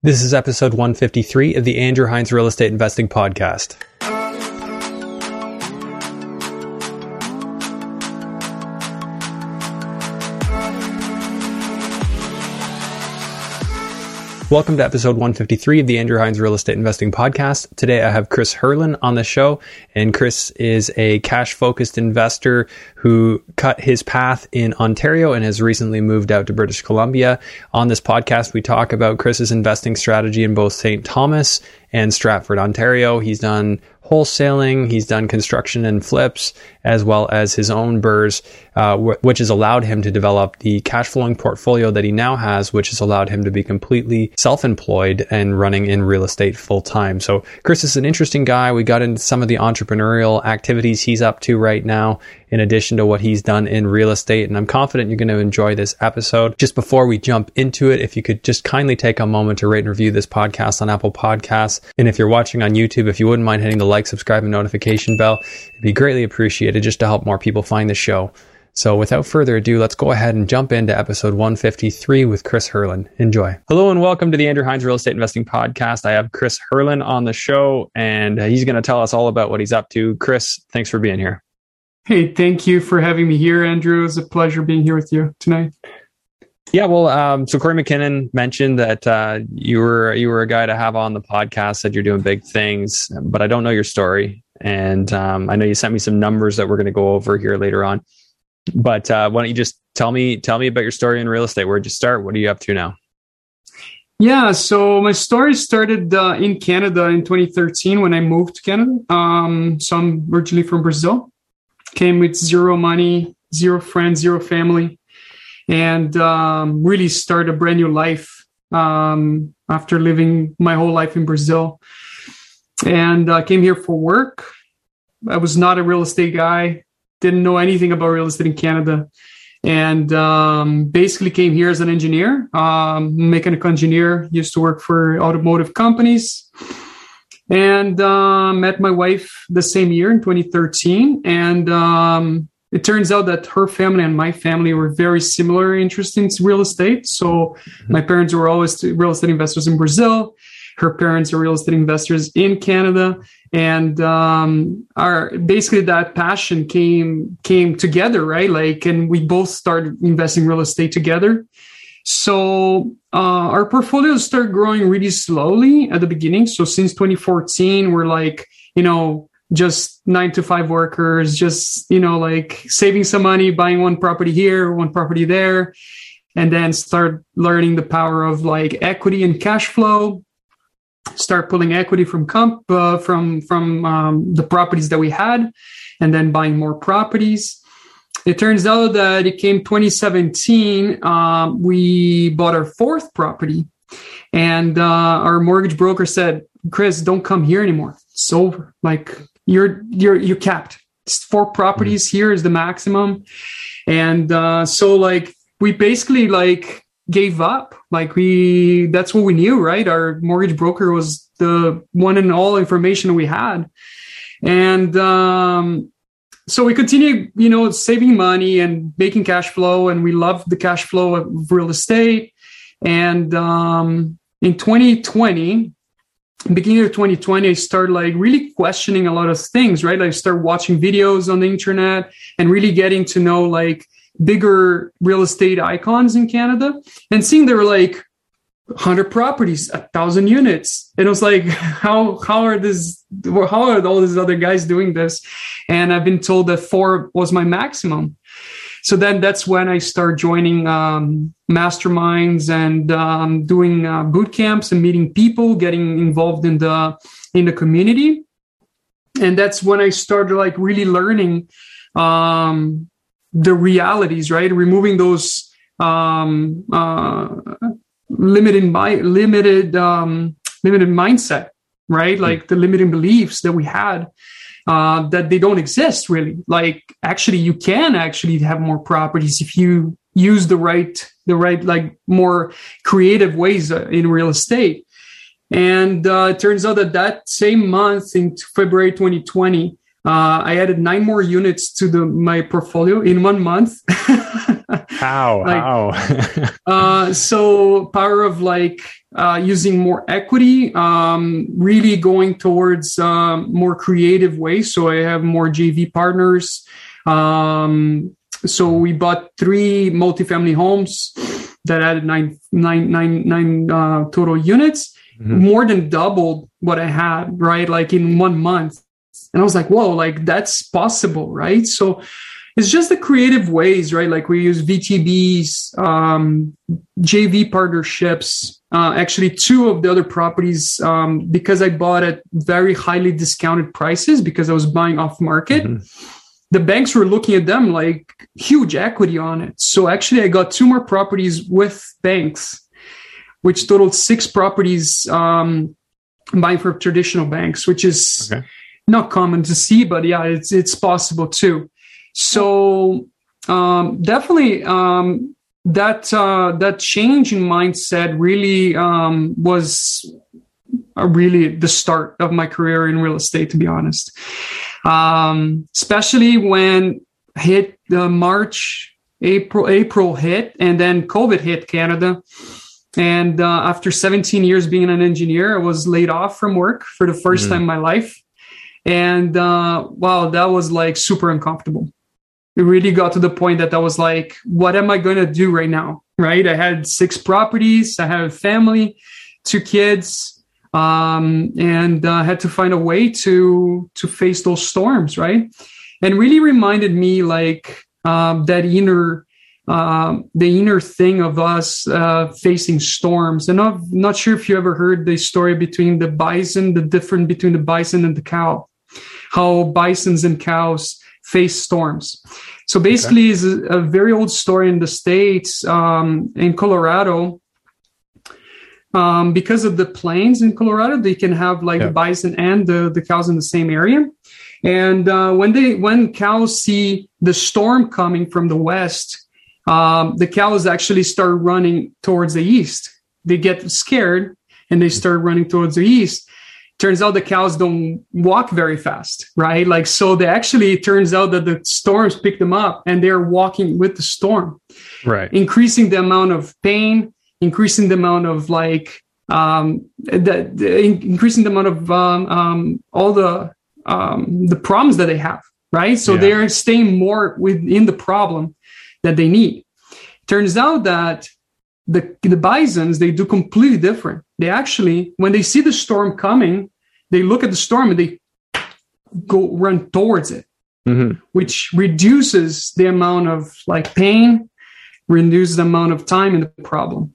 This is episode 153 of the Andrew Hines Real Estate Investing Podcast. Welcome to episode 153 of the Andrew Hines Real Estate Investing Podcast. Today I have Chris Herlin on the show, and Chris is a cash focused investor who cut his path in Ontario and has recently moved out to British Columbia. On this podcast, we talk about Chris's investing strategy in both St. Thomas and Stratford, Ontario. He's done wholesaling, he's done construction and flips, as well as his own BRRRRs, uh, wh- which has allowed him to develop the cash flowing portfolio that he now has, which has allowed him to be completely self employed and running in real estate full time. So, Chris is an interesting guy. We got into some of the entrepreneurial activities he's up to right now, in addition to what he's done in real estate. And I'm confident you're going to enjoy this episode. Just before we jump into it, if you could just kindly take a moment to rate and review this podcast on Apple Podcasts. And if you're watching on YouTube, if you wouldn't mind hitting the like, subscribe, and notification bell, it'd be greatly appreciated just to help more people find the show. So without further ado, let's go ahead and jump into episode 153 with Chris Herlin. Enjoy. Hello and welcome to the Andrew Hines Real Estate Investing Podcast. I have Chris Herlin on the show and uh, he's going to tell us all about what he's up to. Chris, thanks for being here. Hey, thank you for having me here, Andrew. It's a pleasure being here with you tonight. Yeah, well, um, so Corey McKinnon mentioned that uh, you were you were a guy to have on the podcast. Said you're doing big things, but I don't know your story, and um, I know you sent me some numbers that we're going to go over here later on. But uh, why don't you just tell me tell me about your story in real estate? Where'd you start? What are you up to now? Yeah, so my story started uh, in Canada in 2013 when I moved to Canada. Um, so I'm originally from Brazil. Came with zero money, zero friends, zero family and um, really start a brand new life um, after living my whole life in Brazil. And I uh, came here for work. I was not a real estate guy, didn't know anything about real estate in Canada. And um, basically came here as an engineer, um, mechanical engineer, used to work for automotive companies. And uh, met my wife the same year in 2013. And um, it turns out that her family and my family were very similar interested in real estate. So mm-hmm. my parents were always real estate investors in Brazil. Her parents are real estate investors in Canada, and um, our basically that passion came came together, right? Like, and we both started investing real estate together. So uh, our portfolios started growing really slowly at the beginning. So since 2014, we're like, you know, just nine to five workers, just, you know, like saving some money, buying one property here, one property there, and then start learning the power of like equity and cash flow. Start pulling equity from comp uh, from from um, the properties that we had, and then buying more properties. It turns out that it came 2017. Um, we bought our fourth property, and uh, our mortgage broker said, "Chris, don't come here anymore. It's over. Like you're you're you're capped. Four properties mm-hmm. here is the maximum, and uh, so like we basically like gave up. Like we that's what we knew, right? Our mortgage broker was the one and all information we had, and um, so we continue, you know, saving money and making cash flow, and we love the cash flow of real estate. And um, in 2020, beginning of 2020 i started like really questioning a lot of things right like start watching videos on the internet and really getting to know like bigger real estate icons in canada and seeing there were like 100 properties a thousand units. And it was like how how are this how are all these other guys doing this? And i've been told that four was my maximum. So then that's when I start joining um, masterminds and um, doing uh, boot camps and meeting people, getting involved in the in the community, and that's when I started like really learning um, the realities, right? Removing those um, uh, limited by limited um, limited mindset, right? Like the limiting beliefs that we had uh, that they don't exist really. Like actually, you can actually have more properties if you use the right the right like more creative ways uh, in real estate. And uh, it turns out that that same month in February 2020, uh, I added nine more units to the my portfolio in one month. how? like, how? uh, so power of like uh, using more equity, um, really going towards um, more creative ways. So I have more JV partners. Um, so we bought three multifamily homes that added nine, nine, nine, nine uh, total units, mm-hmm. more than doubled what I had, right? Like in one month. And I was like, whoa, like that's possible, right? So it's just the creative ways, right? Like we use VTBs, um, JV partnerships. Uh, actually, two of the other properties, um, because I bought at very highly discounted prices because I was buying off market. Mm-hmm. The banks were looking at them like huge equity on it. So actually, I got two more properties with banks, which totaled six properties um, buying from traditional banks, which is okay. Not common to see, but yeah, it's it's possible too. So um, definitely um, that uh, that change in mindset really um, was really the start of my career in real estate. To be honest, um, especially when hit the March, April, April hit, and then COVID hit Canada. And uh, after 17 years being an engineer, I was laid off from work for the 1st mm-hmm. time in my life. And uh, wow, that was like super uncomfortable it really got to the point that I was like, what am I going to do right now? Right. I had six properties, I have a family, two kids, um, and uh, had to find a way to, to face those storms. Right. And really reminded me like, um, that inner, um, the inner thing of us uh, facing storms. And I'm not sure if you ever heard the story between the bison, the difference between the bison and the cow, how bisons and cows face storms. So basically, okay. it's a, very old story in the states. Um, in Colorado, um, because of the plains in Colorado, they can have like the bison and the, the cows in the same area. And uh, when they when cows see the storm coming from the west, um, the cows actually start running towards the east. They get scared and they start running towards the east turns out the cows don't walk very fast, right? Like, so they actually, it turns out that the storms pick them up and they're walking with the storm, right? Increasing the amount of pain, increasing the amount of like, um, the, the increasing the amount of, um, um, all the, um, the problems that they have, right? So yeah. they're staying more within the problem that they need. Turns out that the, the bisons, they do completely different. They actually, when they see the storm coming, they look at the storm and they go run towards it, mm-hmm. which reduces the amount of like pain, reduces the amount of time in the problem.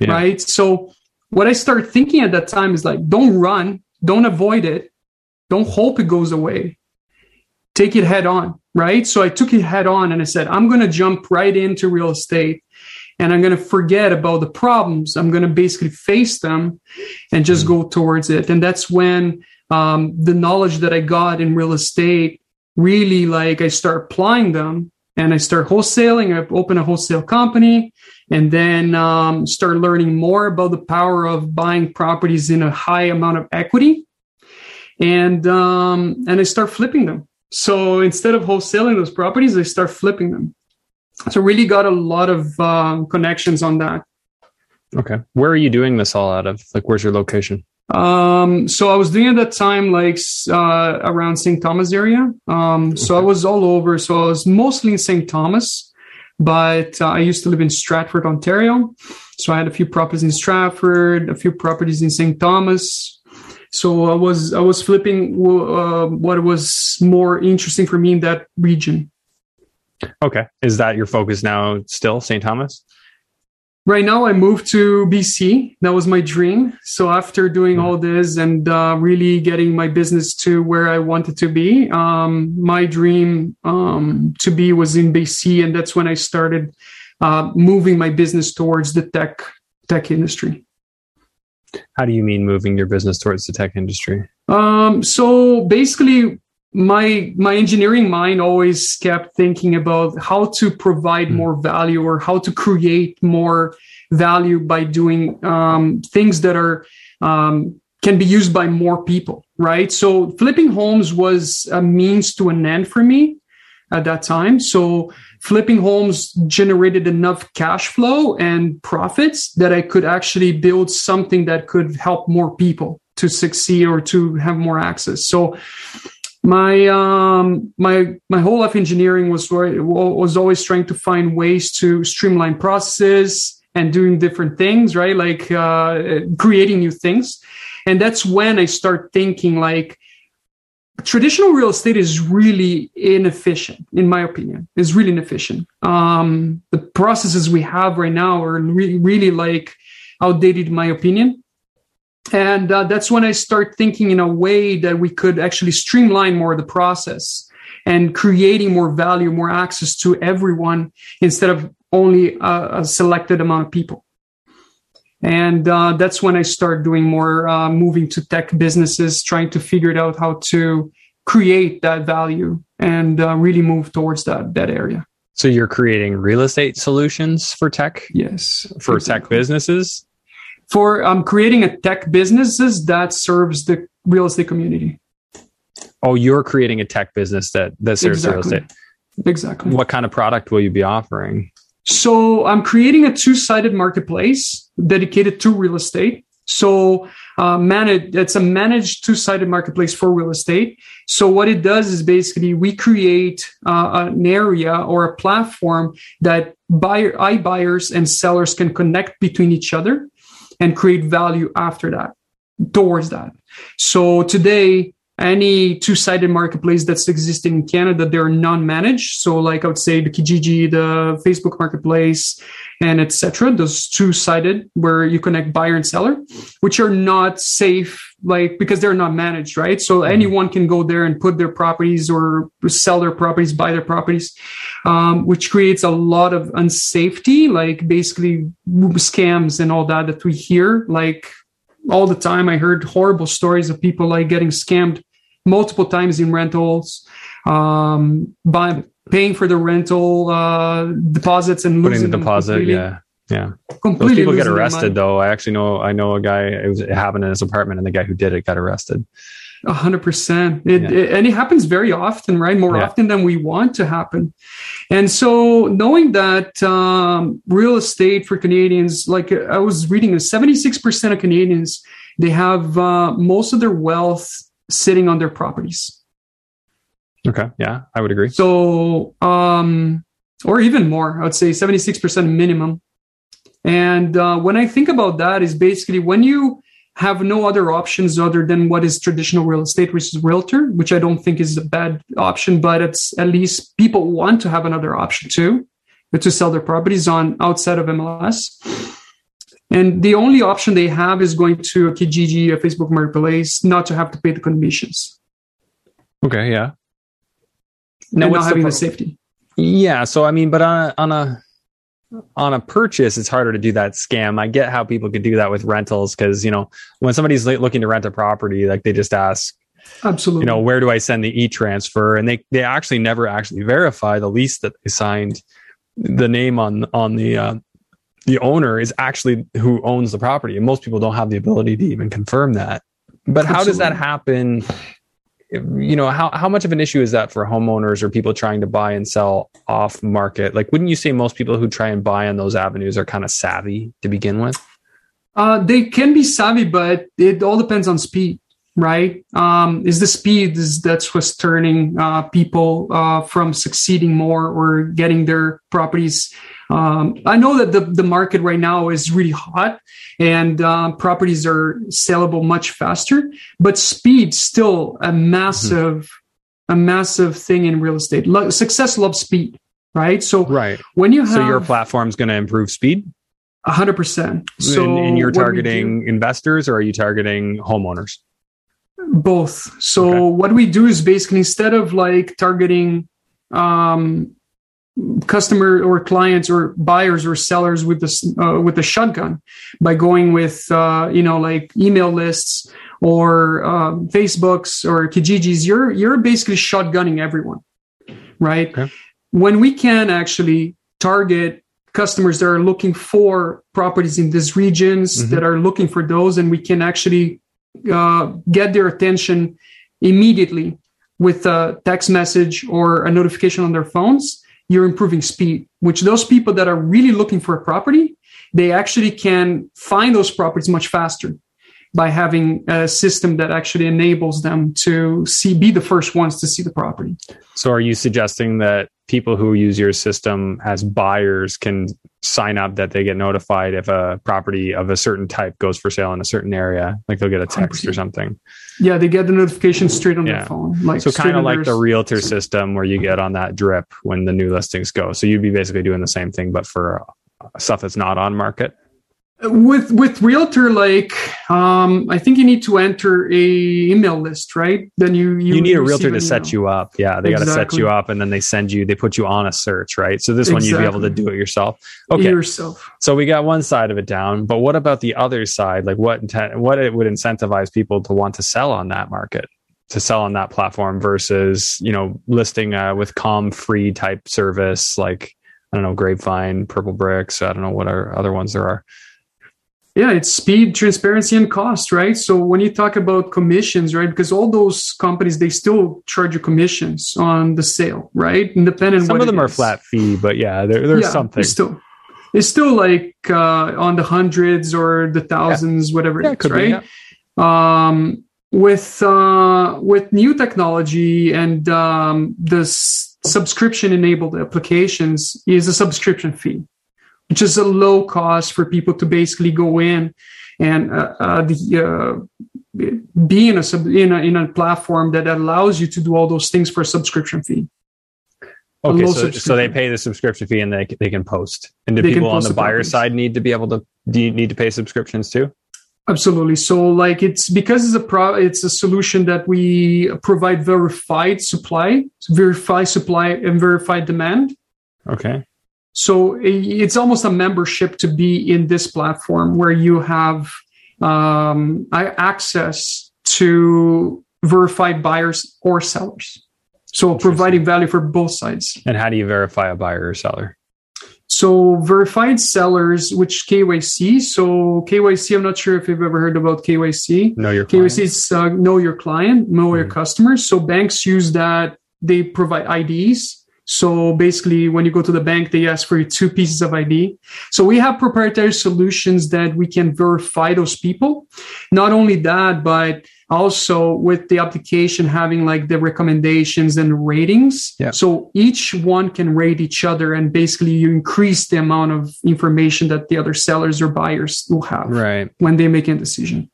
Yeah. Right. So what I start thinking at that time is like, don't run, don't avoid it, don't hope it goes away. Take it head on. Right. So I took it head on and I said, I'm going to jump right into real estate and I'm going to forget about the problems. I'm going to basically face them and just mm-hmm. go towards it. And that's when um, the knowledge that I got in real estate really like I start applying them and I start wholesaling. I open a wholesale company and then um, start learning more about the power of buying properties in a high amount of equity. And um, and I start flipping them. So instead of wholesaling those properties, I start flipping them so really got a lot of um, connections on that. Okay. Where are you doing this all out of? Like where's your location? Um so i was doing at that time like uh around st thomas area. Um so okay. i was all over. So i was mostly in st thomas but uh, i used to live in stratford ontario. So i had a few properties in stratford a few properties in st thomas. So i was i was flipping uh, what was more interesting for me in that region Okay. Is that your focus now still, St. Thomas? Right now, I moved to BC. That was my dream. So after doing mm-hmm. all this and uh, really getting my business to where I wanted to be, um, my dream um, to be was in BC, and that's when I started uh, moving my business towards the tech tech industry. How do you mean moving your business towards the tech industry? Um, so basically, my my engineering mind always kept thinking about how to provide mm. more value or how to create more value by doing um, things that are um, can be used by more people right so flipping homes was a means to an end for me at that time. So flipping homes generated enough cash flow and profits that I could actually build something that could help more people to succeed or to have more access. So my um my my whole life engineering was was always trying to find ways to streamline processes and doing different things right? Like uh, creating new things. And that's when i start thinking like traditional real estate is really inefficient in my opinion. Is really inefficient. Um, the processes we have right now are re- really like outdated in my opinion and uh, that's when i start thinking in a way that we could actually streamline more the process and creating more value more access to everyone instead of only a, a selected amount of people and uh, that's when I start doing more uh, moving to tech businesses, trying to figure it out how to create that value and uh, really move towards that that area. So you're creating real estate solutions for tech? Yes, for exactly. tech businesses. For um, creating a tech businesses that serves the real estate community. Oh, you're creating a tech business that that serves exactly. real estate. Exactly. What kind of product will you be offering? So I'm creating a two-sided marketplace dedicated to real estate. So uh, managed, it's a managed two-sided marketplace for real estate. So what it does is basically we create uh, an area or a platform that buyer, buyers and sellers can connect between each other and create value after that, towards that. So today, any two-sided marketplace that's existing in Canada, they're non-managed. So like I would say the Kijiji, the Facebook marketplace, and etc. Those two-sided where you connect buyer and seller, which are not safe, like because they're not managed, right? So mm-hmm. anyone can go there and put their properties or sell their properties, buy their properties, um, which creates a lot of unsafety, like basically scams and all that that we hear, like all the time. I heard horrible stories of people like getting scammed multiple times in rentals, um, by paying for the rental uh, deposits and putting the deposit. Yeah, yeah. Completely Those people get arrested though. I actually know. I know a guy. It was it happened in his apartment, and the guy who did it got arrested. A hundred percent. It, and it happens very often, right? More yeah. often than we want to happen. And so knowing that um, real estate for Canadians, like I was reading, 76% of Canadians, they have uh, most of their wealth sitting on their properties. Okay. Yeah, I would agree. So, um, or even more, I would say 76% minimum. And uh, when I think about that, is basically when you have no other options other than what is traditional real estate, which is realtor, which I don't think is a bad option, but it's at least people want to have another option too, to sell their properties on outside of MLS. And the only option they have is going to a Kijiji, a Facebook Marketplace, not to have to pay the commissions. Okay, yeah. Now, not having the, the, safety. Yeah, so I mean, but on a, on a on a purchase, it's harder to do that scam. I get how people could do that with rentals because you know when somebody's looking to rent a property, like they just ask, absolutely, you know, where do I send the e transfer? And they they actually never actually verify the lease that they signed, the name on on the uh, the owner is actually who owns the property. And most people don't have the ability to even confirm that. But how Absolutely. does that happen? You know, how, how much of an issue is that for homeowners or people trying to buy and sell off market? Like, wouldn't you say most people who try and buy on those avenues are kind of savvy to begin with? Uh, they can be savvy, but it all depends on speed right? Um, is the speed is that's what's turning uh, people uh, from succeeding more or getting their properties. Um, I know that the, the market right now is really hot and uh, properties are sellable much faster, but speed still a massive, mm-hmm. a massive thing in real estate. Lo- success loves speed, right? So right. when you have, so your platform's going to improve speed. A hundred percent. So and, and you're targeting investors or are you targeting homeowners? both so okay. what we do is basically instead of like targeting um, customer or clients or buyers or sellers with this uh, with the shotgun by going with uh, you know like email lists or uh, facebooks or kijijis you're you're basically shotgunning everyone right okay. when we can actually target customers that are looking for properties in these regions mm-hmm. that are looking for those and we can actually uh, get their attention immediately with a text message or a notification on their phones, you're improving speed, which those people that are really looking for a property, they actually can find those properties much faster by having a system that actually enables them to see be the first ones to see the property. So are you suggesting that people who use your system as buyers can sign up that they get notified if a property of a certain type goes for sale in a certain area like they'll get a text 100%. or something yeah they get the notification straight on yeah. their phone like so kind of like the realtor system where you get on that drip when the new listings go. So you'd be basically doing the same thing but for stuff that's not on market with with realtor like um i think you need to enter a email list right? Then you you, you need a realtor to set you up. Yeah they exactly. got to set you up and then they send you they put you on a search right? So this exactly. one you'd be able to do it yourself. Okay. Yourself. So we got one side of it down but what about the other side? Like what intent what it would incentivize people to want to sell on that market? To sell on that platform versus you know listing uh, with ComFree type service like i don't know grapevine Purplebricks i don't know what other ones there are yeah it's speed transparency and cost right? So when you talk about commissions right because all those companies they still charge you commissions on the sale right? Independent some of them are flat fee but yeah there, there's yeah, something. it's still it's still like uh, on the hundreds or the thousands yeah. whatever yeah, it is right? be, um, with uh, with new technology and um, the subscription enabled applications is a subscription fee which is a low cost for people to basically go in and uh, uh, the, uh, be in a, sub, in a in a platform that allows you to do all those things for a subscription fee. Okay, so, so they pay the subscription fee and they they can post. And do they people on the buyer side need to be able to do you need to pay subscriptions too? Absolutely. So like it's because it's a pro it's a solution that we provide verified supply, verified supply and verified demand. Okay. So it's almost a membership to be in this platform where you have um, access to verified buyers or sellers. So providing value for both sides. And how do you verify a buyer or seller? So verified sellers, which KYC. So KYC, I'm not sure if you've ever heard about KYC. Know your client. KYC is uh, know your client, know mm your customers. So banks use that. They provide IDs so basically, when you go to the bank, they ask for two pieces of ID. So we have proprietary solutions that we can verify those people. Not only that, but also with the application having like the recommendations and ratings. Yeah. So each one can rate each other and basically you increase the amount of information that the other sellers or buyers will have right. when they make a decision.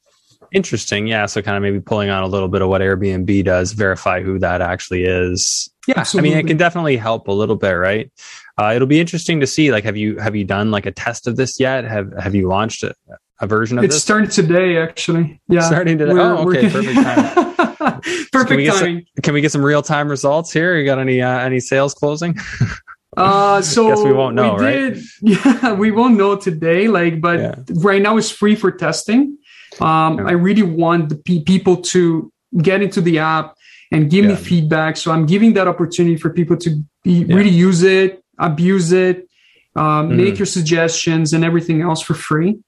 Interesting. Yeah. So kind of maybe pulling on a little bit of what Airbnb does, verify who that actually is. Yeah. Absolutely. I mean, it can definitely help a little bit, right? Uh, it'll be interesting to see. Like, have you have you done like a test of this yet? Have have you launched a, a version of it this? It started today, actually. Yeah. Starting today. We're, oh, okay. Perfect timing. perfect can timing. Some, can we get some real time results here? You got any uh, any sales closing? Uh, so Guess we won't know, we did, right? Yeah, we won't know today. Like, but yeah. right now it's free for testing. Um, yeah. I really want the pe- people to get into the app and give yeah. me feedback. So I'm giving that opportunity for people to be, yeah. really use it, abuse it, um, mm. make your suggestions and everything else for free.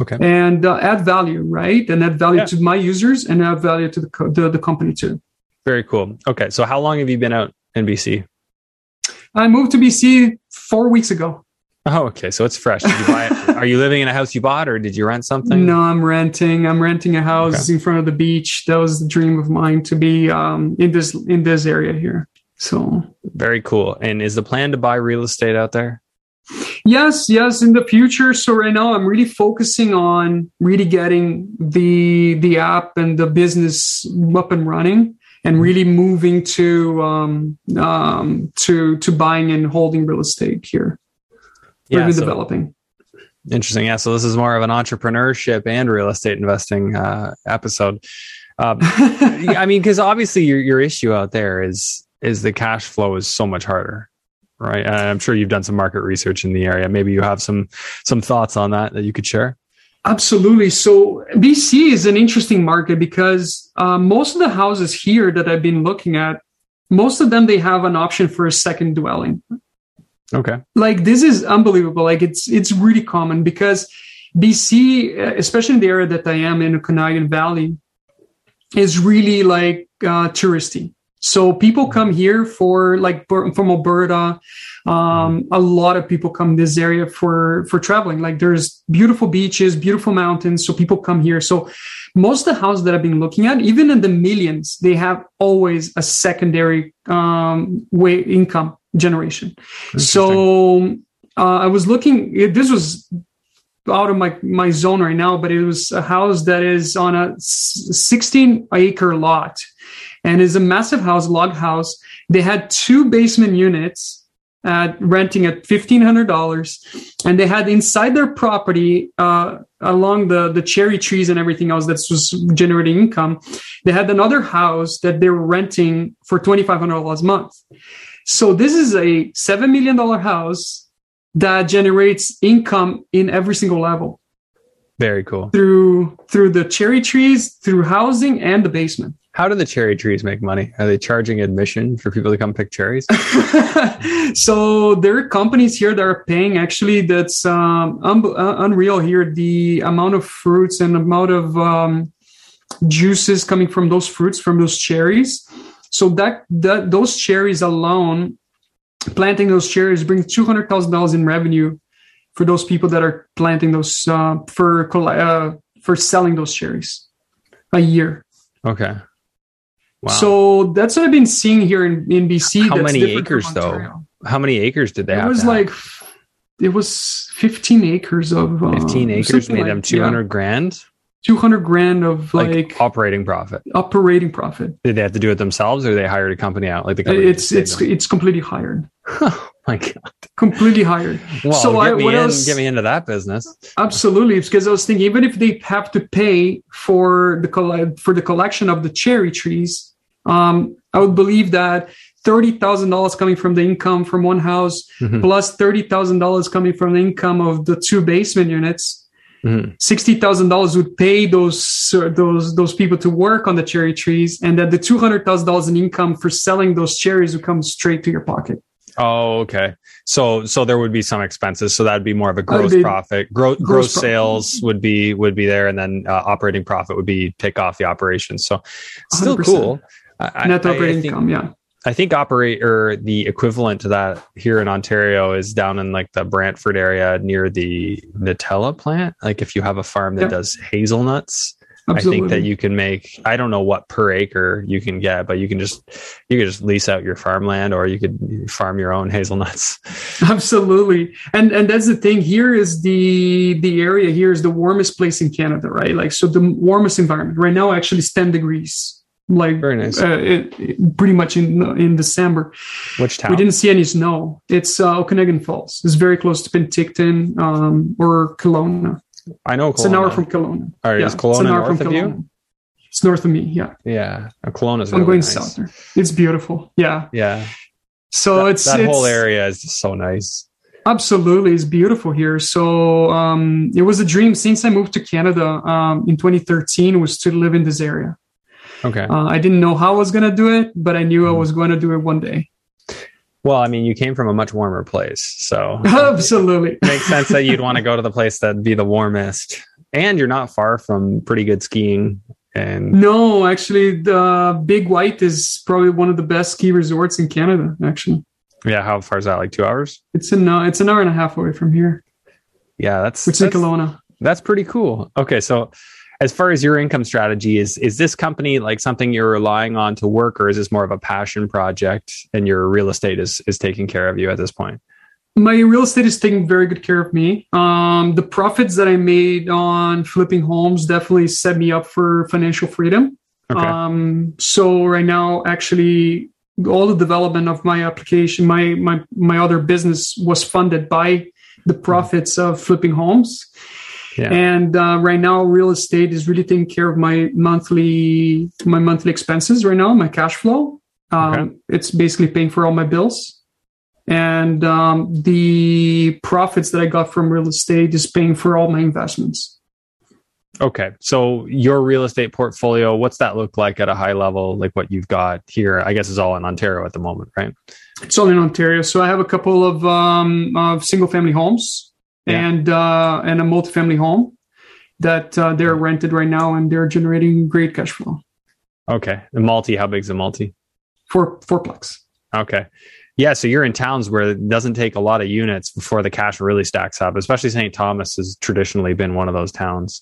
Okay. And uh, add value, right? And add value to my users and add value to the, co- the, the company too. Very cool. Okay. So how long have you been out in BC? I moved to BC four weeks ago. Oh, okay. So it's fresh. Did you buy it? Are you living in a house you bought or did you rent something? No, I'm renting. I'm renting a house okay. in front of the beach. That was the dream of mine to be um, in this in this area here. So very cool. And is the plan to buy real estate out there? Yes, yes, in the future. So right now I'm really focusing on really getting the the app and the business up and running and mm-hmm. really moving to um, um, to to buying and holding real estate here yeah, so, developing. Interesting. Yeah. So this is more of an entrepreneurship and real estate investing uh, episode. Um, I mean, because obviously your your issue out there is is the cash flow is so much harder, right? And I'm sure you've done some market research in the area. Maybe you have some some thoughts on that that you could share. Absolutely. So BC is an interesting market because uh, most of the houses here that I've been looking at, most of them they have an option for a second dwelling. Okay. Like this is unbelievable. Like it's it's really common because BC, especially in the area that I am in, the Okanagan Valley, is really like uh, touristy. So people come here for like from Alberta. Um, a lot of people come this area for for traveling. Like there's beautiful beaches, beautiful mountains, so people come here. So most of the houses that I've been looking at, even in the millions, they have always a secondary um, way income generation. So uh, I was looking. This was out of my my zone right now, but it was a house that is on a 16 acre lot, and is a massive house, log house. They had two basement units. At renting at fifteen hundred dollars, and they had inside their property, uh, along the the cherry trees and everything else that was generating income. They had another house that they were renting for twenty five hundred dollars a month. So this is a seven million dollar house that generates income in every single level. Very cool. Through through the cherry trees, through housing and the basement. How do the cherry trees make money? Are they charging admission for people to come pick cherries? so there are companies here that are paying. Actually, that's um, un- uh, unreal here. The amount of fruits and amount of um, juices coming from those fruits, from those cherries. So that that those cherries alone planting those cherries brings two hundred thousand dollars in revenue for those people that are planting those uh, for uh, for selling those cherries a year. Okay. Wow. So that's what I've been seeing here in, in BC. How many acres though? How many acres did they it have? It was like it was 15 acres of uh, 15 acres made like, them 200 yeah. grand 200 grand of like, like, operating profit. operating profit. Did they have to do it themselves or they hired a company out? Like the company it's it's them? it's completely hired. Oh my god. Completely hired. Well, so get I, me in, else, get me into that business. Absolutely. It's because i was thinking even if they have to pay for the for the collection of the cherry trees um, i would believe that $30,000 coming from the income from one house mm-hmm. plus $30,000 coming from the income of the two basement units Mm-hmm. sixty thousand dollars would pay those uh, those those people to work on the cherry trees, and that the two hundred thousand dollars in income for selling those cherries would come straight to your pocket. Oh, okay. So so there would be some expenses. So that'd be more of a gross be, profit. Gro- gross, gross sales would be would be there, and then uh, operating profit would be take off the operation. So still 100%. cool. Net operating I, I think, income, yeah. I think operator the equivalent to that here in Ontario is down in like the Brantford area near the Nutella plant. Like if you have a farm that yep. does hazelnuts, Absolutely. I think that you can make I don't know what per acre you can get, but you can just you can just lease out your farmland or you could farm your own hazelnuts. Absolutely. And and that's the thing here is the the area here is the warmest place in Canada, right? Like so the warmest environment. Right now actually it's 10 degrees like very nice. Uh, it, pretty much in in December. Which town? We didn't see any snow. It's uh, Okanagan Falls. It's very close to Penticton um, or Kelowna. I know. Kelowna. It's an hour from Kelowna. All right, yeah, is Kelowna it's an hour north from of Kelowna. you? It's north of me. Yeah. Yeah, Kelowna's. Really I'm going nice. south there. It's beautiful. Yeah. Yeah. So that, it's that it's, whole area is so nice. Absolutely, it's beautiful here. So um, it was a dream since I moved to Canada um, in 2013 was to live in this area. Okay. Uh, I didn't know how I was going to do it, but I knew I mm-hmm. was going to do it one day. Well, I mean, you came from a much warmer place, so absolutely makes sense that you'd want to go to the place that'd be the warmest. And you're not far from pretty good skiing. And no, actually, the Big White is probably one of the best ski resorts in Canada. Actually, yeah. How far is that? Like two hours? It's an uh, it's an hour and a half away from here. Yeah, that's which that's, is Kelowna. That's pretty cool. Okay, so as far as your income strategy is is this company like something you're relying on to work or is this more of a passion project and your real estate is is taking care of you at this point? My real estate is taking very good care of me. Um, the profits that i made on flipping homes definitely set me up for financial freedom. Okay. um, so right now actually all the development of my application my my my other business was funded by the profits of flipping homes yeah. And uh, right now, real estate is really taking care of my monthly my monthly expenses. Right now, my cash flow. Um, okay. It's basically paying for all my bills, and um, the profits that I got from real estate is paying for all my investments. Okay, so your real estate portfolio, what's that look like at a high level? Like what you've got here, I guess is all in Ontario at the moment, right? It's all in Ontario. So I have a couple of, um, of single family homes yeah. and uh, and a multifamily home that uh, they're rented right now and they're generating great cash flow. Okay, the multi, how big is the multi? four fourplex. Okay. Yeah, so you're in towns where it doesn't take a lot of units before the cash really stacks up. Especially St. Thomas has traditionally been one of those towns.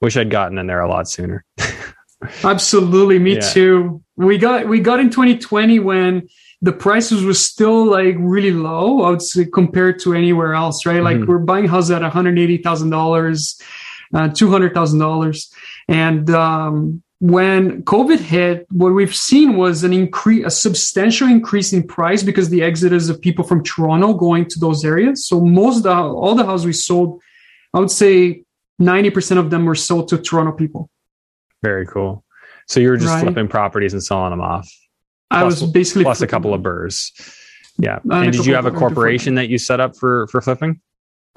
Wish I'd gotten in there a lot sooner. Absolutely, me Yeah. too. We got we got in 2020 when the prices were still like really low. I would say compared to anywhere else, right? Like Mhm. we're buying houses at 180 thousand dollars, uh, two hundred thousand dollars, and um, when COVID hit, what we've seen was an increase, a substantial increase in price because the exodus of people from Toronto going to those areas. So most of the, all the houses we sold, I would say 90% of them were sold to Toronto people. Very cool. So you were just Right. flipping properties and selling them off, I Plus- was basically plus a couple of BRRRRs. Yeah. Uh, and did you have a corporation that you set up for for flipping?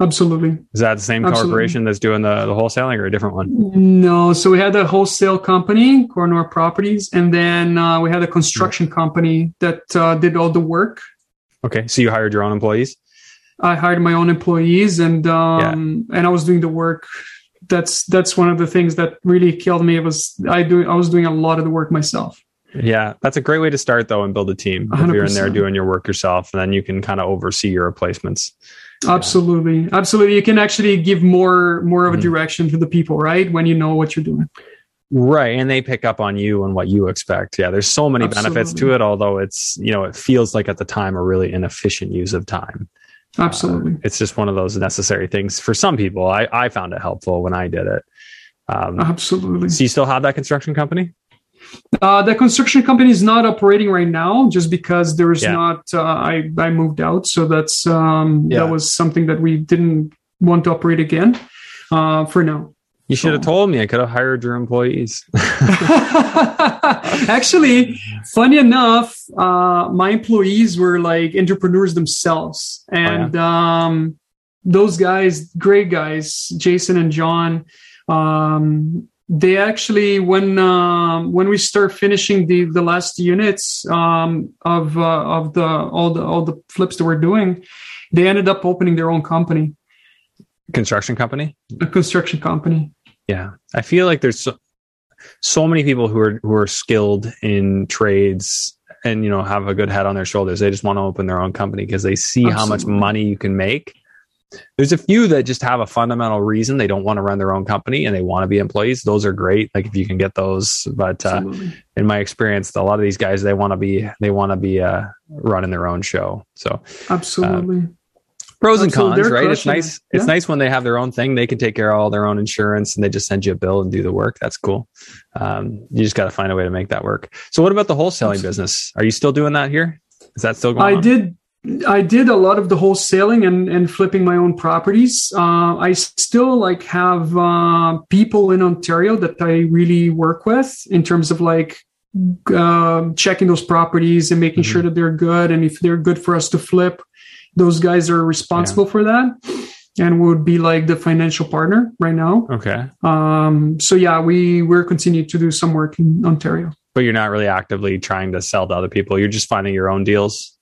Absolutely. Is that the same Absolutely. corporation that's doing the, the wholesaling or a different one? No, so we had a wholesale company, Coronor Properties, and then uh, we had a construction company that uh, did all the work. Okay. So you hired your own employees? I hired my own employees, and um, and I was doing the work. That's that's one of the things that really killed me. It was I do I was doing a lot of the work myself. Yeah. That's a great way to start though and build a team. If you're in there doing your work yourself, and then you can kind of oversee your replacements. Absolutely, absolutely. You can actually give more more of a Mhm. direction to the people, right? When you know what you're doing. Right. And they pick up on you and what you expect. Yeah. There's so many benefits to it, although it's, you know, it feels like at the time a really inefficient use of time. Absolutely. Uh, it's just one of those necessary things for some people. I, I found it helpful when I did it. Um, Absolutely. so you still have that construction company? Uh, the construction company is not operating right now, just because there is Yeah. not. Uh, I I moved out, so that's um, Yeah. that was something that we didn't want to operate again uh, for now. You should have told me. I could have hired your employees. Actually, funny enough, uh, my employees were like entrepreneurs themselves, Oh, and um, those guys, great guys, Jason and John. Um, they actually, when um, when we start finishing the the last units um, of uh, of the all the all the flips that we're doing, they ended up opening their own company, construction company? a construction company. Yeah. I feel like there's so, so many people who are who are skilled in trades and you know have a good head on their shoulders. They just want to open their own company because they see how much money you can make. There's a few that just have a fundamental reason they don't want to run their own company and they want to be employees. Those are great. Like if you can get those, but uh, in my experience, a lot of these guys they want to be they want to be uh, running their own show. So Absolutely. pros and Absolutely. cons, They're right? It's nice. it. It's nice when they have their own thing. They can take care of all their own insurance, and they just send you a bill and do the work. That's cool. Um, you just got to find a way to make that work. So, what about the wholesaling Absolutely. business? Are you still doing that here? Is that still going I on? did. I did a lot of the wholesaling and, and flipping my own properties. Uh, I still like have uh, people in Ontario that I really work with in terms of like uh, checking those properties and making Mhm. sure that they're good and if they're good for us to flip. Those guys are responsible for that and would be like the financial partner right now. Okay, Um, so yeah, we we're continuing to do some work in Ontario. but you're not really actively trying to sell to other people. You're just finding your own deals.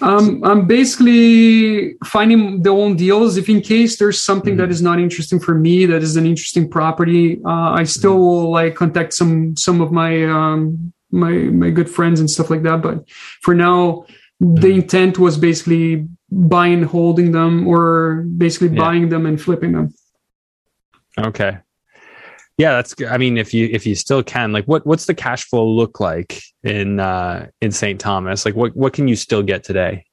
Um, I'm basically finding the own deals. If in case there's something Mhm. that is not interesting for me, that is an interesting property, uh, I still will like contact some some of my um, my my good friends and stuff like that. But for now, the Mhm. intent was basically buying, holding them, or basically Yeah. buying them and flipping them. Okay. Yeah, that's. good. I mean, if you if you still can, like, what what's the cash flow look like in uh in St. Thomas? Like, what what can you still get today?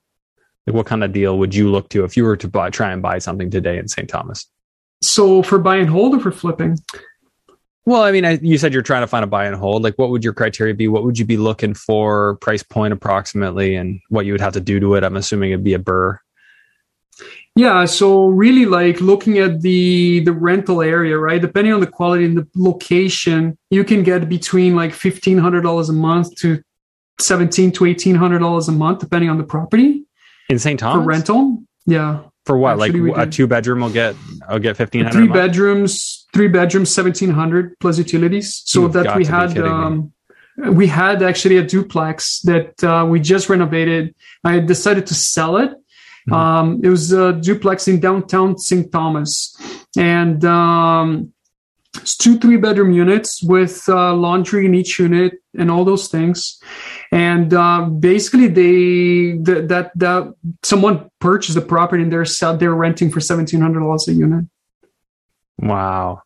Like, what kind of deal would you look to if you were to buy try and buy something today in St. Thomas? So for buy and hold or for flipping? Well, I mean, I, you said you're trying to find a buy and hold. Like, what would your criteria be? What would you be looking for, price point approximately, and what you would have to do to it? I'm assuming it'd be a BRRRR. Yeah, so really like looking at the the rental area, right? Depending on the quality and the location, you can get between like fifteen hundred dollars a month to seventeen to eighteen hundred dollars a month, depending on the property in St. Thomas for rental. Yeah, For what? Actually, like a two bedroom will get I'll get fifteen hundred. three bedrooms, three bedrooms, seventeen hundred plus utilities. So You've that we had, um, we had actually a duplex that uh, we just renovated. I decided to sell it. Mhm. Um, it was a duplex in downtown St. Thomas, and um, it's two three bedroom units with uh, laundry in each unit and all those things and uh, basically they the, that that someone purchased the property and they're they're renting for $1700 a unit wow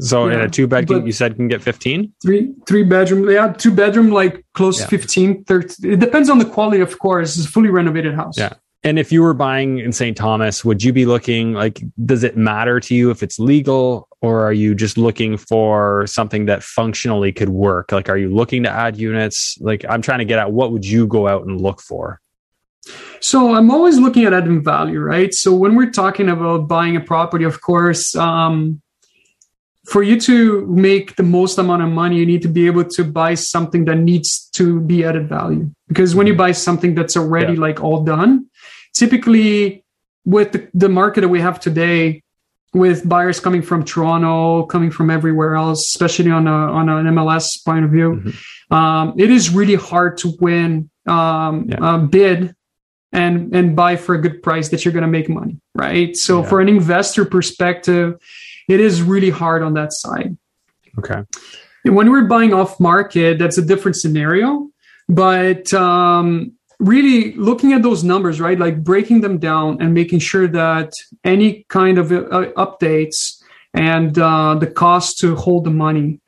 so yeah. in a two bedroom you said can get 15 three three bedroom yeah two bedroom like close yeah. 15 30 it depends on the quality of course it's a fully renovated house yeah and if you were buying in St. Thomas, would you be looking like, does it matter to you if it's legal or are you just looking for something that functionally could work? Like, are you looking to add units? Like, I'm trying to get at what would you go out and look for? So I'm always looking at adding value, right? So when we're talking about buying a property, of course, um, for you to make the most amount of money, you need to be able to buy something that needs to be added value. Because when you buy something that's already yeah. like all done, typically with the, the market that we have today, with buyers coming from Toronto, coming from everywhere else, especially on a on an MLS point of view, mm-hmm. um, it is really hard to win um, yeah. a bid and and buy for a good price that you're going to make money, right? So yeah. for an investor perspective, it is really hard on that side. Okay. When we're buying off market, that's a different scenario. But um, really looking at those numbers, right? Like breaking them down and making sure that any kind of uh, updates and uh, the cost to hold the money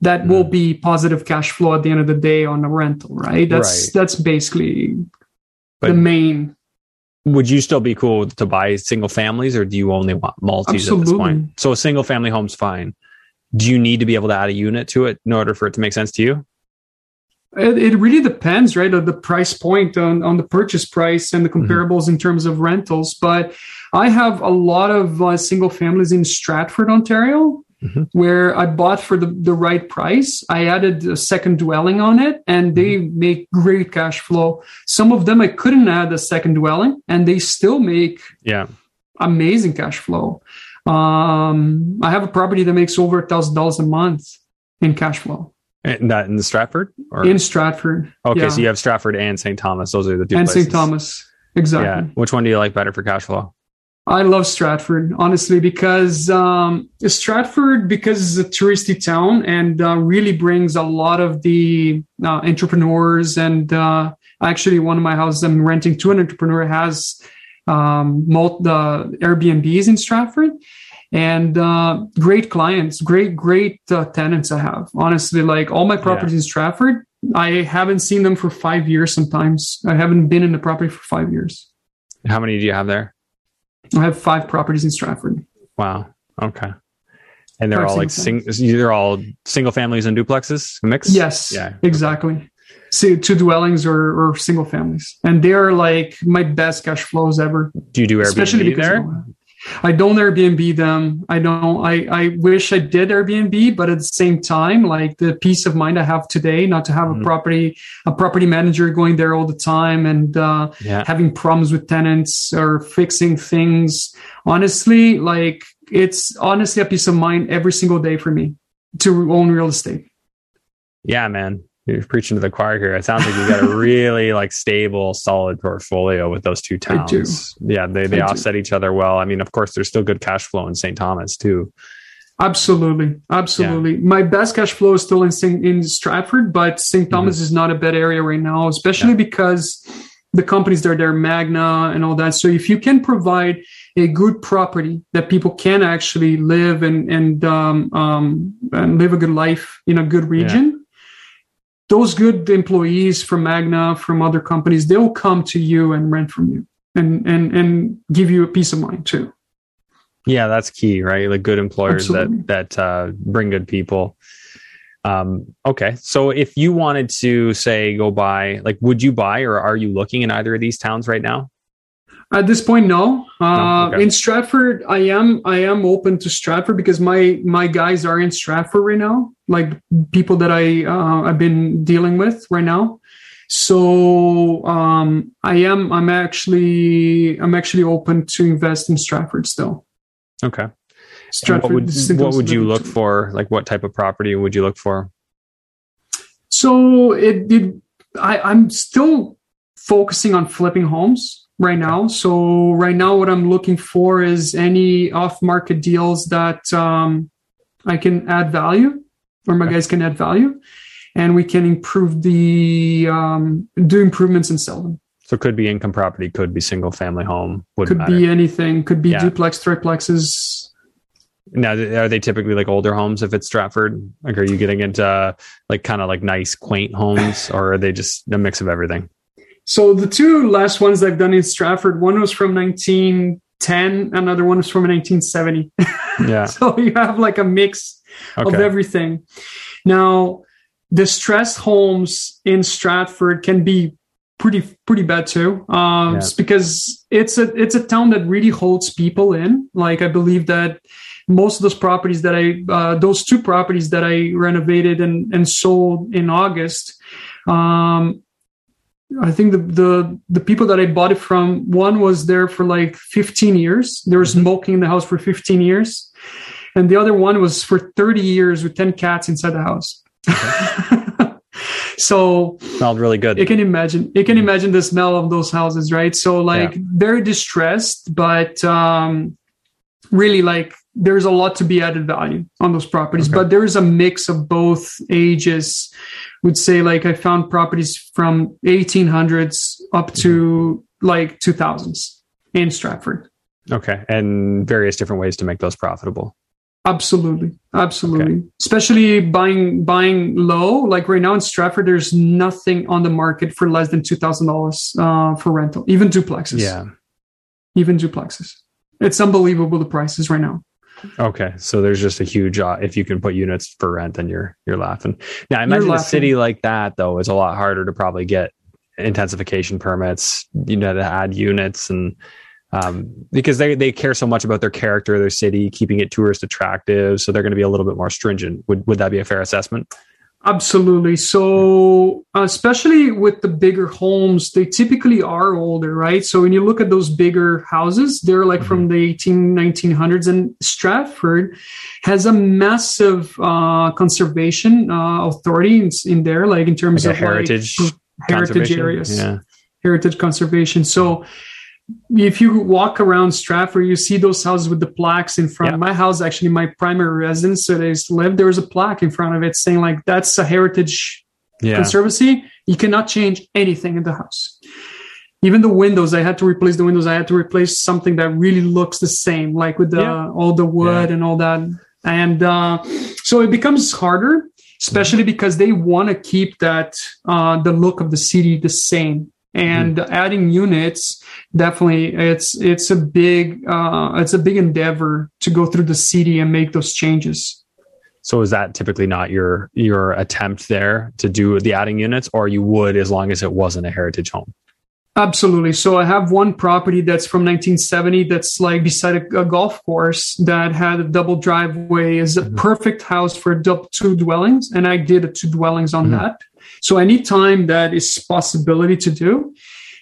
that mm. will be positive cash flow at the end of the day on the rental, right? That's right. that's basically but the main. Would you still be cool to buy single families, or do you only want multis Absolutely. at this point? So a single family home's fine. Do you need to be able to add a unit to it in order for it to make sense to you? It, it really depends, right? On the price point on, on the purchase price and the mm-hmm. comparables mm-hmm. in terms of rentals. But I have a lot of uh, single families in Stratford, Ontario, mm-hmm. where I bought for the, the right price. I added a second dwelling on it and they mm-hmm. make great cash flow. Some of them I couldn't add a second dwelling and they still make yeah amazing cash flow. Um, I have a property that makes over a thousand dollars a month in cash flow. That in Stratford? Or? In Stratford. Okay, yeah. so you have Stratford and St. Thomas. Those are the two. And St. Thomas, exactly. Yeah. Which one do you like better for cash flow? I love Stratford, honestly, because um, Stratford, because it's a touristy town and uh, really brings a lot of the uh, entrepreneurs. And uh, actually, one of my houses I'm renting to an entrepreneur has um, multi- the Airbnbs in Stratford and uh, great clients, great, great uh, tenants I have. Honestly, like all my properties yeah. in Stratford, I haven't seen them for five years sometimes. I haven't been in the property for five years. How many do you have there? I have five properties in Stratford. Wow. Okay. And they're five all like sing- they're all single families and duplexes mix. Yes. Yeah. Exactly. See, two dwellings or, or single families, and they are like my best cash flows ever. Do you do Airbnb Especially there? I don't Airbnb them. I don't. I I wish I did Airbnb, but at the same time, like the peace of mind I have today, not to have mm-hmm. a property a property manager going there all the time and uh, yeah. having problems with tenants or fixing things. Honestly, like it's honestly a peace of mind every single day for me to own real estate. Yeah, man you're preaching to the choir here. It sounds like you've got a really like stable, solid portfolio with those two towns. Yeah, they they I offset do. each other well. I mean, of course, there's still good cash flow in St. Thomas too. Absolutely, absolutely. Yeah. My best cash flow is still in St. in Stratford, but St. Thomas mm-hmm. is not a bad area right now, especially yeah. because the companies that are there, Magna and all that. So if you can provide a good property that people can actually live and and um, um, and live a good life in a good region. Yeah those good employees from Magna, from other companies, they'll come to you and rent from you and and and give you a peace of mind too. Yeah, that's key, right? Like good employers Absolutely. that that uh, bring good people. Um, okay, so if you wanted to say go buy, like, would you buy, or are you looking in either of these towns right now? At this point, no. Uh, no? Okay. In Stratford, I am I am open to Stratford because my my guys are in Stratford right now, like people that I uh, I've been dealing with right now. So um, I am I'm actually I'm actually open to invest in Stratford still. Okay. Stratford. what would, what would you look for? Like, what type of property would you look for? So it, it I, I'm still focusing on flipping homes right now. So right now, what I'm looking for is any off-market deals that um, I can add value, or my Okay. guys can add value, and we can improve the um, do improvements and sell them. So it could be income property, could be single family home, Could matter. be anything. Could be Yeah. duplex, triplexes. now, are they typically like older homes if it's Stratford? Like, are you getting into like kind of like nice, quaint homes, or are they just a mix of everything? So the two last ones I've done in Stratford, one was from 1910, another one was from 1970. Yeah. so you have like a mix of Okay. everything. Now, distressed homes in Stratford can be pretty pretty bad too, um, Yeah. because it's a it's a town that really holds people in. Like I believe that most of those properties that I uh, those two properties that I renovated and and sold in August. Um, I think the, the the people that I bought it from, one was there for like 15 years. They were Mhm. smoking in the house for 15 years, and the other one was for 30 years with 10 cats inside the house. so Smelled really good. you can imagine you can imagine the smell of those houses, right? So like very distressed, but um, really like there's a lot to be added value on those properties. Okay. But there is a mix of both ages. Would say like I found properties from 1800s up to like 2000s in Stratford. Okay. And various different ways to make those profitable. Absolutely, absolutely. Especially buying buying low. Like right now in Stratford, there's nothing on the market for less than two thousand uh, dollars for rental, even duplexes. Yeah. even duplexes. It's unbelievable the prices right now. Okay. So there's just a huge, uh, if you can put units for rent, then you're, you're laughing. Now, I imagine a city like that, though, is a lot harder to probably get intensification permits, you know, to add units and, um, because they, they care so much about their character, their city, keeping it tourist attractive. So they're going to be a little bit more stringent. Would, would that be a fair assessment? Absolutely. So, uh, especially with the bigger homes, they typically are older, right? So, when you look at those bigger houses, they're like from the 18, 1900s. And Stratford has a massive uh, conservation uh, authority in, in there, like in terms Like of heritage, like, heritage areas. Yeah. heritage conservation. So if you walk around Stratford, you see those houses with the plaques in front. Yeah. My house, actually, my primary residence that I used to live, there was a plaque in front of it saying like that's a heritage Yeah. conservancy. You cannot change anything in the house. Even the windows, I had to replace the windows. I had to replace something that really looks the same, like with the Yeah. all the wood and all that. And uh, so it becomes harder, especially because they want to keep that uh, the look of the city the same. And adding units, definitely, it's it's a big uh, it's a big endeavor to go through the city and make those changes. So is that typically not your your attempt there to do the adding units, or you would as long as it wasn't a heritage home? Absolutely. So I have one property that's from 1970 that's like beside a, a golf course that had a double driveway. is a Mhm. perfect house for two dwellings, and I did a two dwellings on Mhm. that. So anytime that is possibility to do,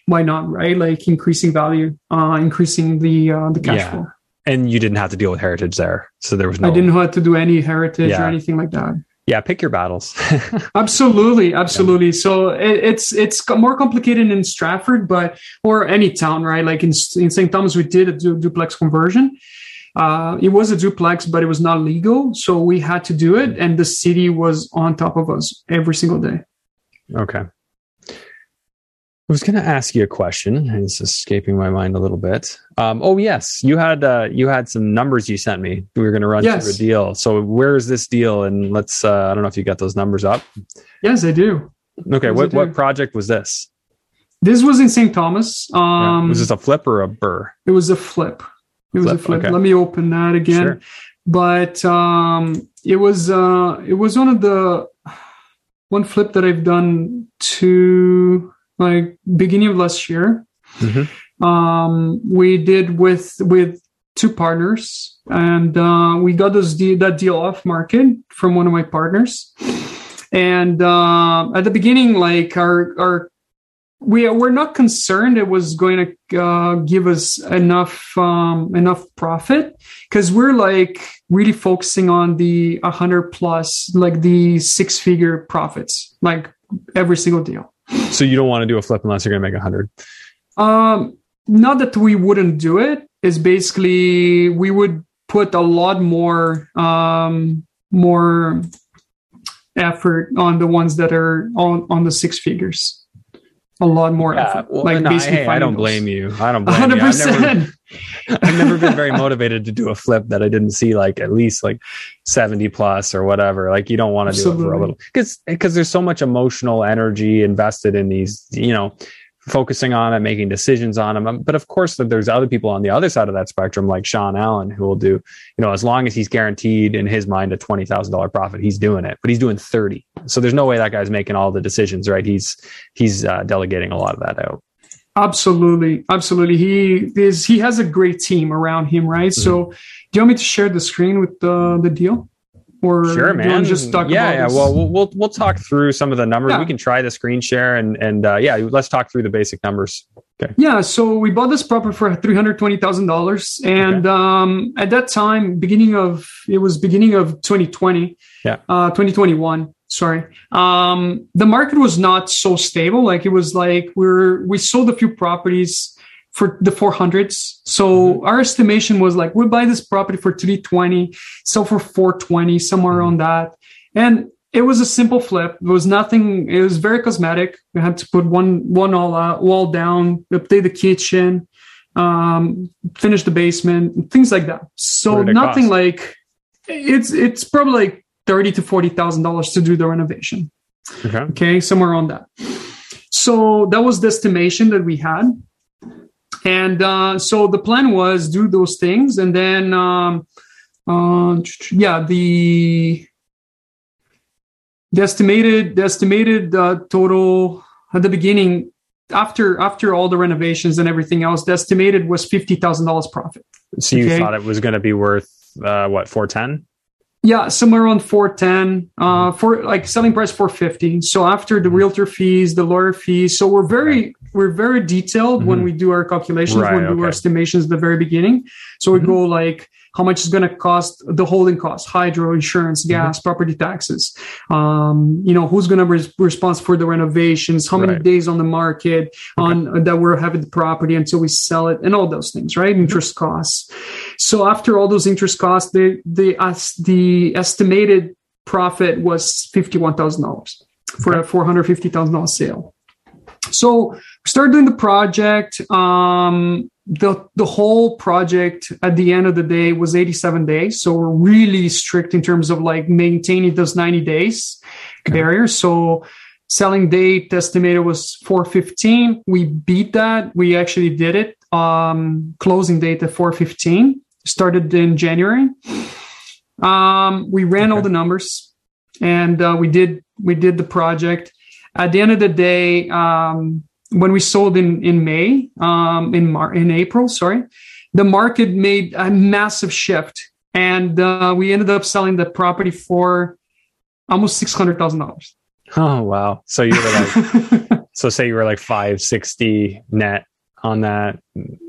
why not? Right? Like increasing value, uh, increasing the uh, the cash Yeah. flow. And you didn't have to deal with heritage there, so there was no. I didn't have to do any heritage Yeah. or anything like that. Yeah, pick your battles. Absolutely, absolutely. So it, it's it's more complicated in Stratford, but or any town, right? Like in in St. Thomas, we did a du- duplex conversion. Uh, it was a duplex, but it was not legal, so we had to do it, and the city was on top of us every single day. okay. I was going to ask you a question. It's escaping my mind a little bit. Um, oh yes, you had uh, you had some numbers you sent me. We were going to run Yes. through a deal. So where is this deal? And let's. Uh, I don't know if you got those numbers up. Yes, I do. Okay, Yes, what do. what project was this? This was in St. Thomas. Yeah. Um, Was this a flip or a BRRRR? it was a flip. It was Flip, a flip. okay. Let me open that again. Sure. but um it was uh it was one of the one flip that i've done to like beginning of last year. Mhm. um we did with with two partners and uh we got those de- that deal off market from one of my partners. And uh at the beginning like our our we we're not concerned it was going to uh, give us enough um, enough profit because we're like really focusing on the 100 plus like the six figure profits like every single deal So you don't want to do a flip unless you're going to make a hundred. um not that we wouldn't do it is basically we would put a lot more um more effort on the ones that are on on the six figures a lot more Yeah, effort. well, like no, basically hey, I don't those. blame you. I don't blame hundred you. I've never, percent. I've never been very motivated to do a flip that I didn't see like at least like 70 plus or whatever. Like you don't want to do it for a little because because there's so much emotional energy invested in these, you know, focusing on it, making decisions on them. But of course, there's other people on the other side of that spectrum, like Sean Allen, who will do, you know, as long as he's guaranteed in his mind a twenty thousand dollar profit, he's doing it. But he's doing thirty, so there's no way that guy's making all the decisions, right? He's he's uh, delegating a lot of that out. Absolutely, absolutely. He is. He has a great team around him, right? Mm-hmm. So, do you want me to share the screen with the the deal, or Sure, do you man. Just talk yeah, yeah. this? Well, we'll we'll talk through some of the numbers. Yeah. We can try the screen share and and uh, yeah, let's talk through the basic numbers. Okay. Yeah, so we bought this property for three hundred twenty thousand dollars, and um, at that time, beginning of it was beginning of twenty twenty, Yeah. uh, twenty twenty one. Sorry, um, the market was not so stable. Like it was like we're we sold a few properties for the four hundreds. So our estimation was like we'll buy this property for three twenty, sell for four twenty, somewhere around that, and it was a simple flip. It was nothing. It was very cosmetic. We had to put one one all out, wall down, update the kitchen, um, finish the basement, things like that. So What did it nothing cost? like it's it's probably like thirty to forty thousand dollars to do the renovation. Okay. Okay, somewhere on that. So that was the estimation that we had. And uh, so the plan was do those things, and then um, uh, yeah, the the estimated the estimated uh, total at the beginning after after all the renovations and everything else, the estimated was fifty thousand dollars profit. So you Okay. thought it was going to be worth uh, what four ten? Yeah, somewhere around 410, uh, for like selling price 450. So after the realtor fees, the lawyer fees. So we're very, we're very detailed when Mhm. we do our calculations, Right, when we do our estimations at the very beginning. So we Mhm. go like, how much is going to cost the holding costs, hydro, insurance, gas, property taxes. Um, you know, who's going to be responsible for the renovations, how many Right. days on the market on that we're having the property until we sell it and all those things, right? Interest costs. So after all those interest costs, the the as the estimated profit was fifty one thousand dollars for a four hundred fifty thousand dollars sale. So we started doing the project. Um, the the whole project at the end of the day was eighty seven days. So we're really strict in terms of like maintaining those ninety days Okay. barrier. So selling date estimated was 415 we beat that. We actually did it. Um closing date at 415 started in january. Um we ran all the numbers and uh, we did we did the project. At the end of the day um when we sold in in may um in Mar- in april sorry the market made a massive shift and uh, we ended up selling the property for almost $600000 Oh wow! So you were like, so say you were like five sixty net on that.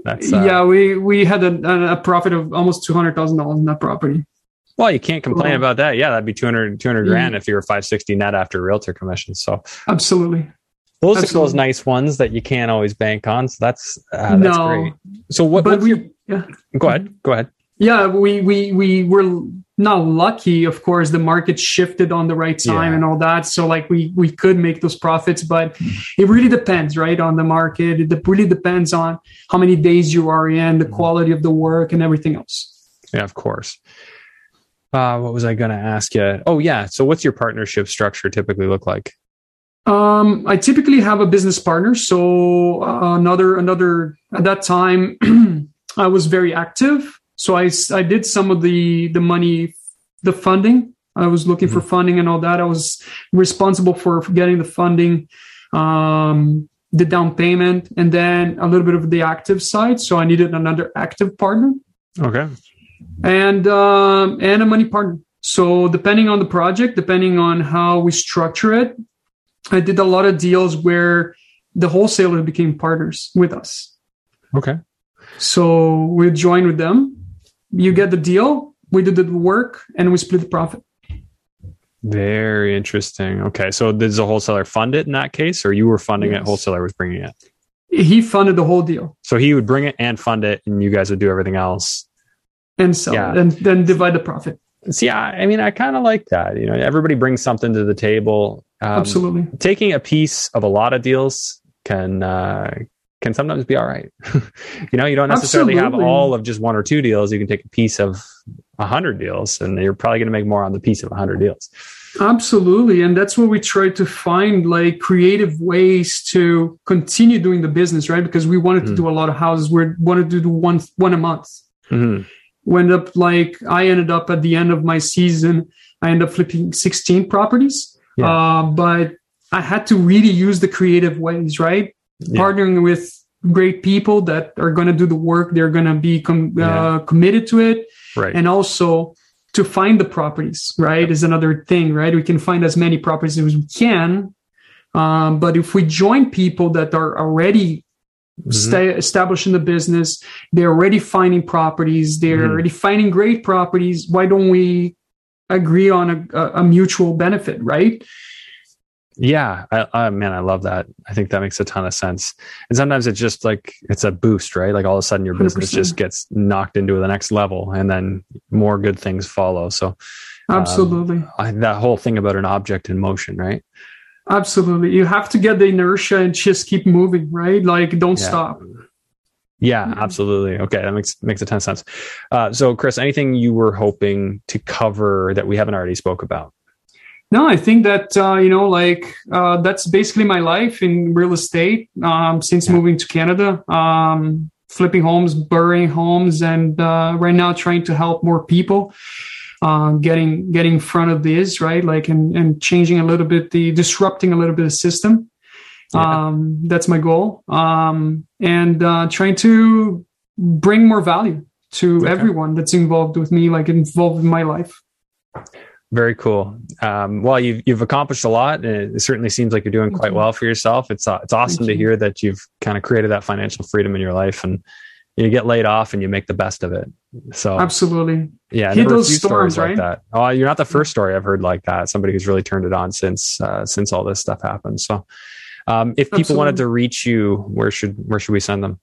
That's uh, yeah, we we had a, a profit of almost two hundred thousand dollars in that property. Well, you can't complain Well- about that. Yeah, that'd be 200, 200 Mm. grand if you were five sixty net after realtor commission. So Absolutely. Those are those nice ones that you can't always bank on. So that's uh, that's no, great. So what? but we your, yeah go ahead. Go ahead. yeah we we we were not lucky. Of course, the market shifted on the right time Yeah. and all that. So like we we could make those profits, but it really depends, right, on the market. It really depends on how many days you are in, the quality of the work, and everything else. Yeah, of course. Uh, what was I going to ask you? Oh, yeah. So, what's your partnership structure typically look like? Um, I typically have a business partner. So uh, another another at that time, I was very active. So I I did some of the the money, the funding. I was looking for funding and all that. I was responsible for, for getting the funding, um, the down payment, and then a little bit of the active side. So I needed another active partner Okay. and um, and a money partner. So depending on the project, depending on how we structure it, I did a lot of deals where the wholesaler became partners with us. Okay. So we joined with them. You get the deal, we did the work, and we split the profit. Very interesting. Okay. So, does the wholesaler fund it in that case, or you were funding it? Wholesaler was bringing it. He funded the whole deal So, he would bring it and fund it, and you guys would do everything else. and sell Yeah. it, and then divide the profit. See, I, I mean, I kind of like that. You know, everybody brings something to the table. Um, Absolutely. Taking a piece of a lot of deals can uh, can sometimes be all right. you know, you don't necessarily Absolutely. have all of just one or two deals. You can take a piece of a hundred deals, and you're probably going to make more on the piece of a hundred deals. Absolutely. And that's what we try to find like creative ways to continue doing the business, right? Because we wanted mm-hmm. to do a lot of houses. We wanted to do one one a month. Mm-hmm. We end up like I ended up at the end of my season, I ended up flipping 16 properties. Yeah. Uh, but I had to really use the creative ways, right? Yeah. Partnering with great people that are going to do the work, they're going to be com- yeah. uh, committed to it. Right. And also to find the properties, right, is another thing, right? We can find as many properties as we can. Um, but if we join people that are already mm-hmm. sta- established in the business, they're already finding properties, they're mm-hmm. already finding great properties, why don't we agree on a, a mutual benefit, right? Yeah, I, I, man, I love that. I think that makes a ton of sense. And sometimes it's just like it's a boost, right? Like all of a sudden your business 100%. just gets knocked into the next level, and then more good things follow. So, um, absolutely, um, I, that whole thing about an object in motion, right? Absolutely, you have to get the inertia and just keep moving, right? Like don't yeah. stop. Yeah, absolutely. Okay, that makes makes a ton of sense. Uh, so, Chris, anything you were hoping to cover that we haven't already spoke about? No, I think that uh, you know, like uh, that's basically my life in real estate um, since yeah. moving to Canada. Um, flipping homes, BRRRRing homes, and uh, right now trying to help more people. Uh, getting getting in front of this, right? Like and and changing a little bit the disrupting a little bit of system. Yeah. Um, that's my goal. Um, and uh, trying to bring more value to okay. everyone that's involved with me, like involved in my life. Very cool. Um, well, you've you've accomplished a lot, and it certainly seems like you're doing quite well for yourself. It's uh, it's awesome to hear that you've kind of created that financial freedom in your life, and you get laid off and you make the best of it. So absolutely, yeah. Hit those storms, right? Like that. Oh, you're not the first story I've heard like that. Somebody who's really turned it on since uh, since all this stuff happened. So, um, if people absolutely. wanted to reach you, where should where should we send them?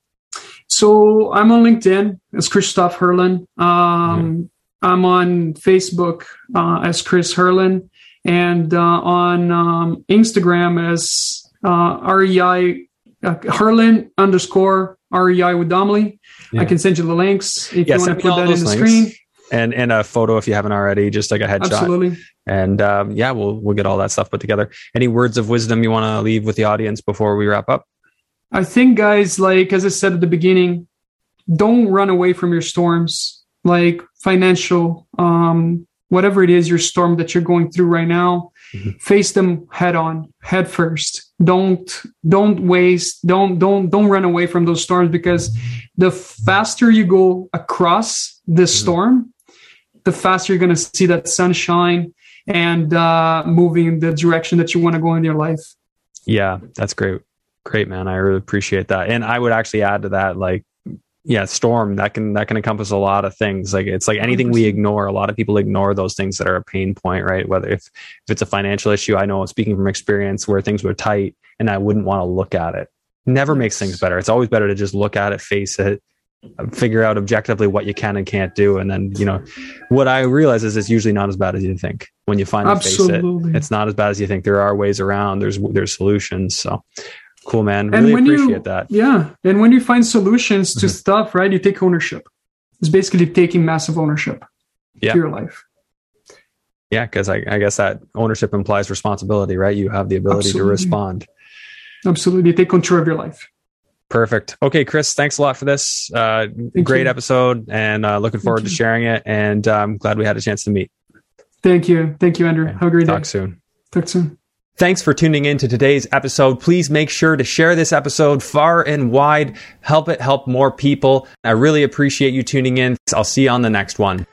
So I'm on LinkedIn as Christoph Herlin. Um, I'm on Facebook uh, as Chris Herlin, and uh, on um, Instagram as uh, REI uh, Herlin underscore REI with Domley. Yeah. I can send you the links if yeah, you want to put that in the screen. And, and a photo if you haven't already, just like a headshot. Absolutely. And um, yeah, we'll we'll get all that stuff put together. Any words of wisdom you want to leave with the audience before we wrap up? I think, guys, like as I said at the beginning, don't run away from your storms like financial, um, whatever it is, your storm that you're going through right now, mm-hmm. face them head on, head first. Don't, don't waste, don't, don't, don't run away from those storms because the faster you go across this mm-hmm. storm, the faster you're going to see that sunshine and uh, moving in the direction that you want to go in your life. Yeah, that's great. Great, man. I really appreciate that. And I would actually add to that, like, yeah storm that can that can encompass a lot of things. Like it's like anything 100%. we ignore a lot of people ignore those things that are a pain point right? Whether if if it's a financial issue i know speaking from experience where things were tight and i wouldn't want to look at it. Never makes things better. It's always better to just look at it face it figure out objectively what you can and can't do and then you know what i realize is it's usually not as bad as you think. When you finally Absolutely. face it it's not as bad as you think. There are ways around. There's there's solutions so Cool, man. Really appreciate you, that. Yeah. And when you find solutions to mm-hmm. stuff, right, you take ownership. It's basically taking massive ownership yeah. to your life. Yeah, because I, I, guess that ownership implies responsibility, right? You have the ability Absolutely. to respond. Absolutely. You take control of your life. Perfect. Okay, Chris, thanks a lot for this. Uh, great you. episode and uh, looking forward Thank to sharing it. And I'm um, glad we had a chance to meet. Thank you. Thank you, Andrew. Have a great Talk day. Talk soon. Talk soon. Thanks for tuning in to today's episode. Please make sure to share this episode far and wide. Help it help more people. I really appreciate you tuning in. I'll see you on the next one.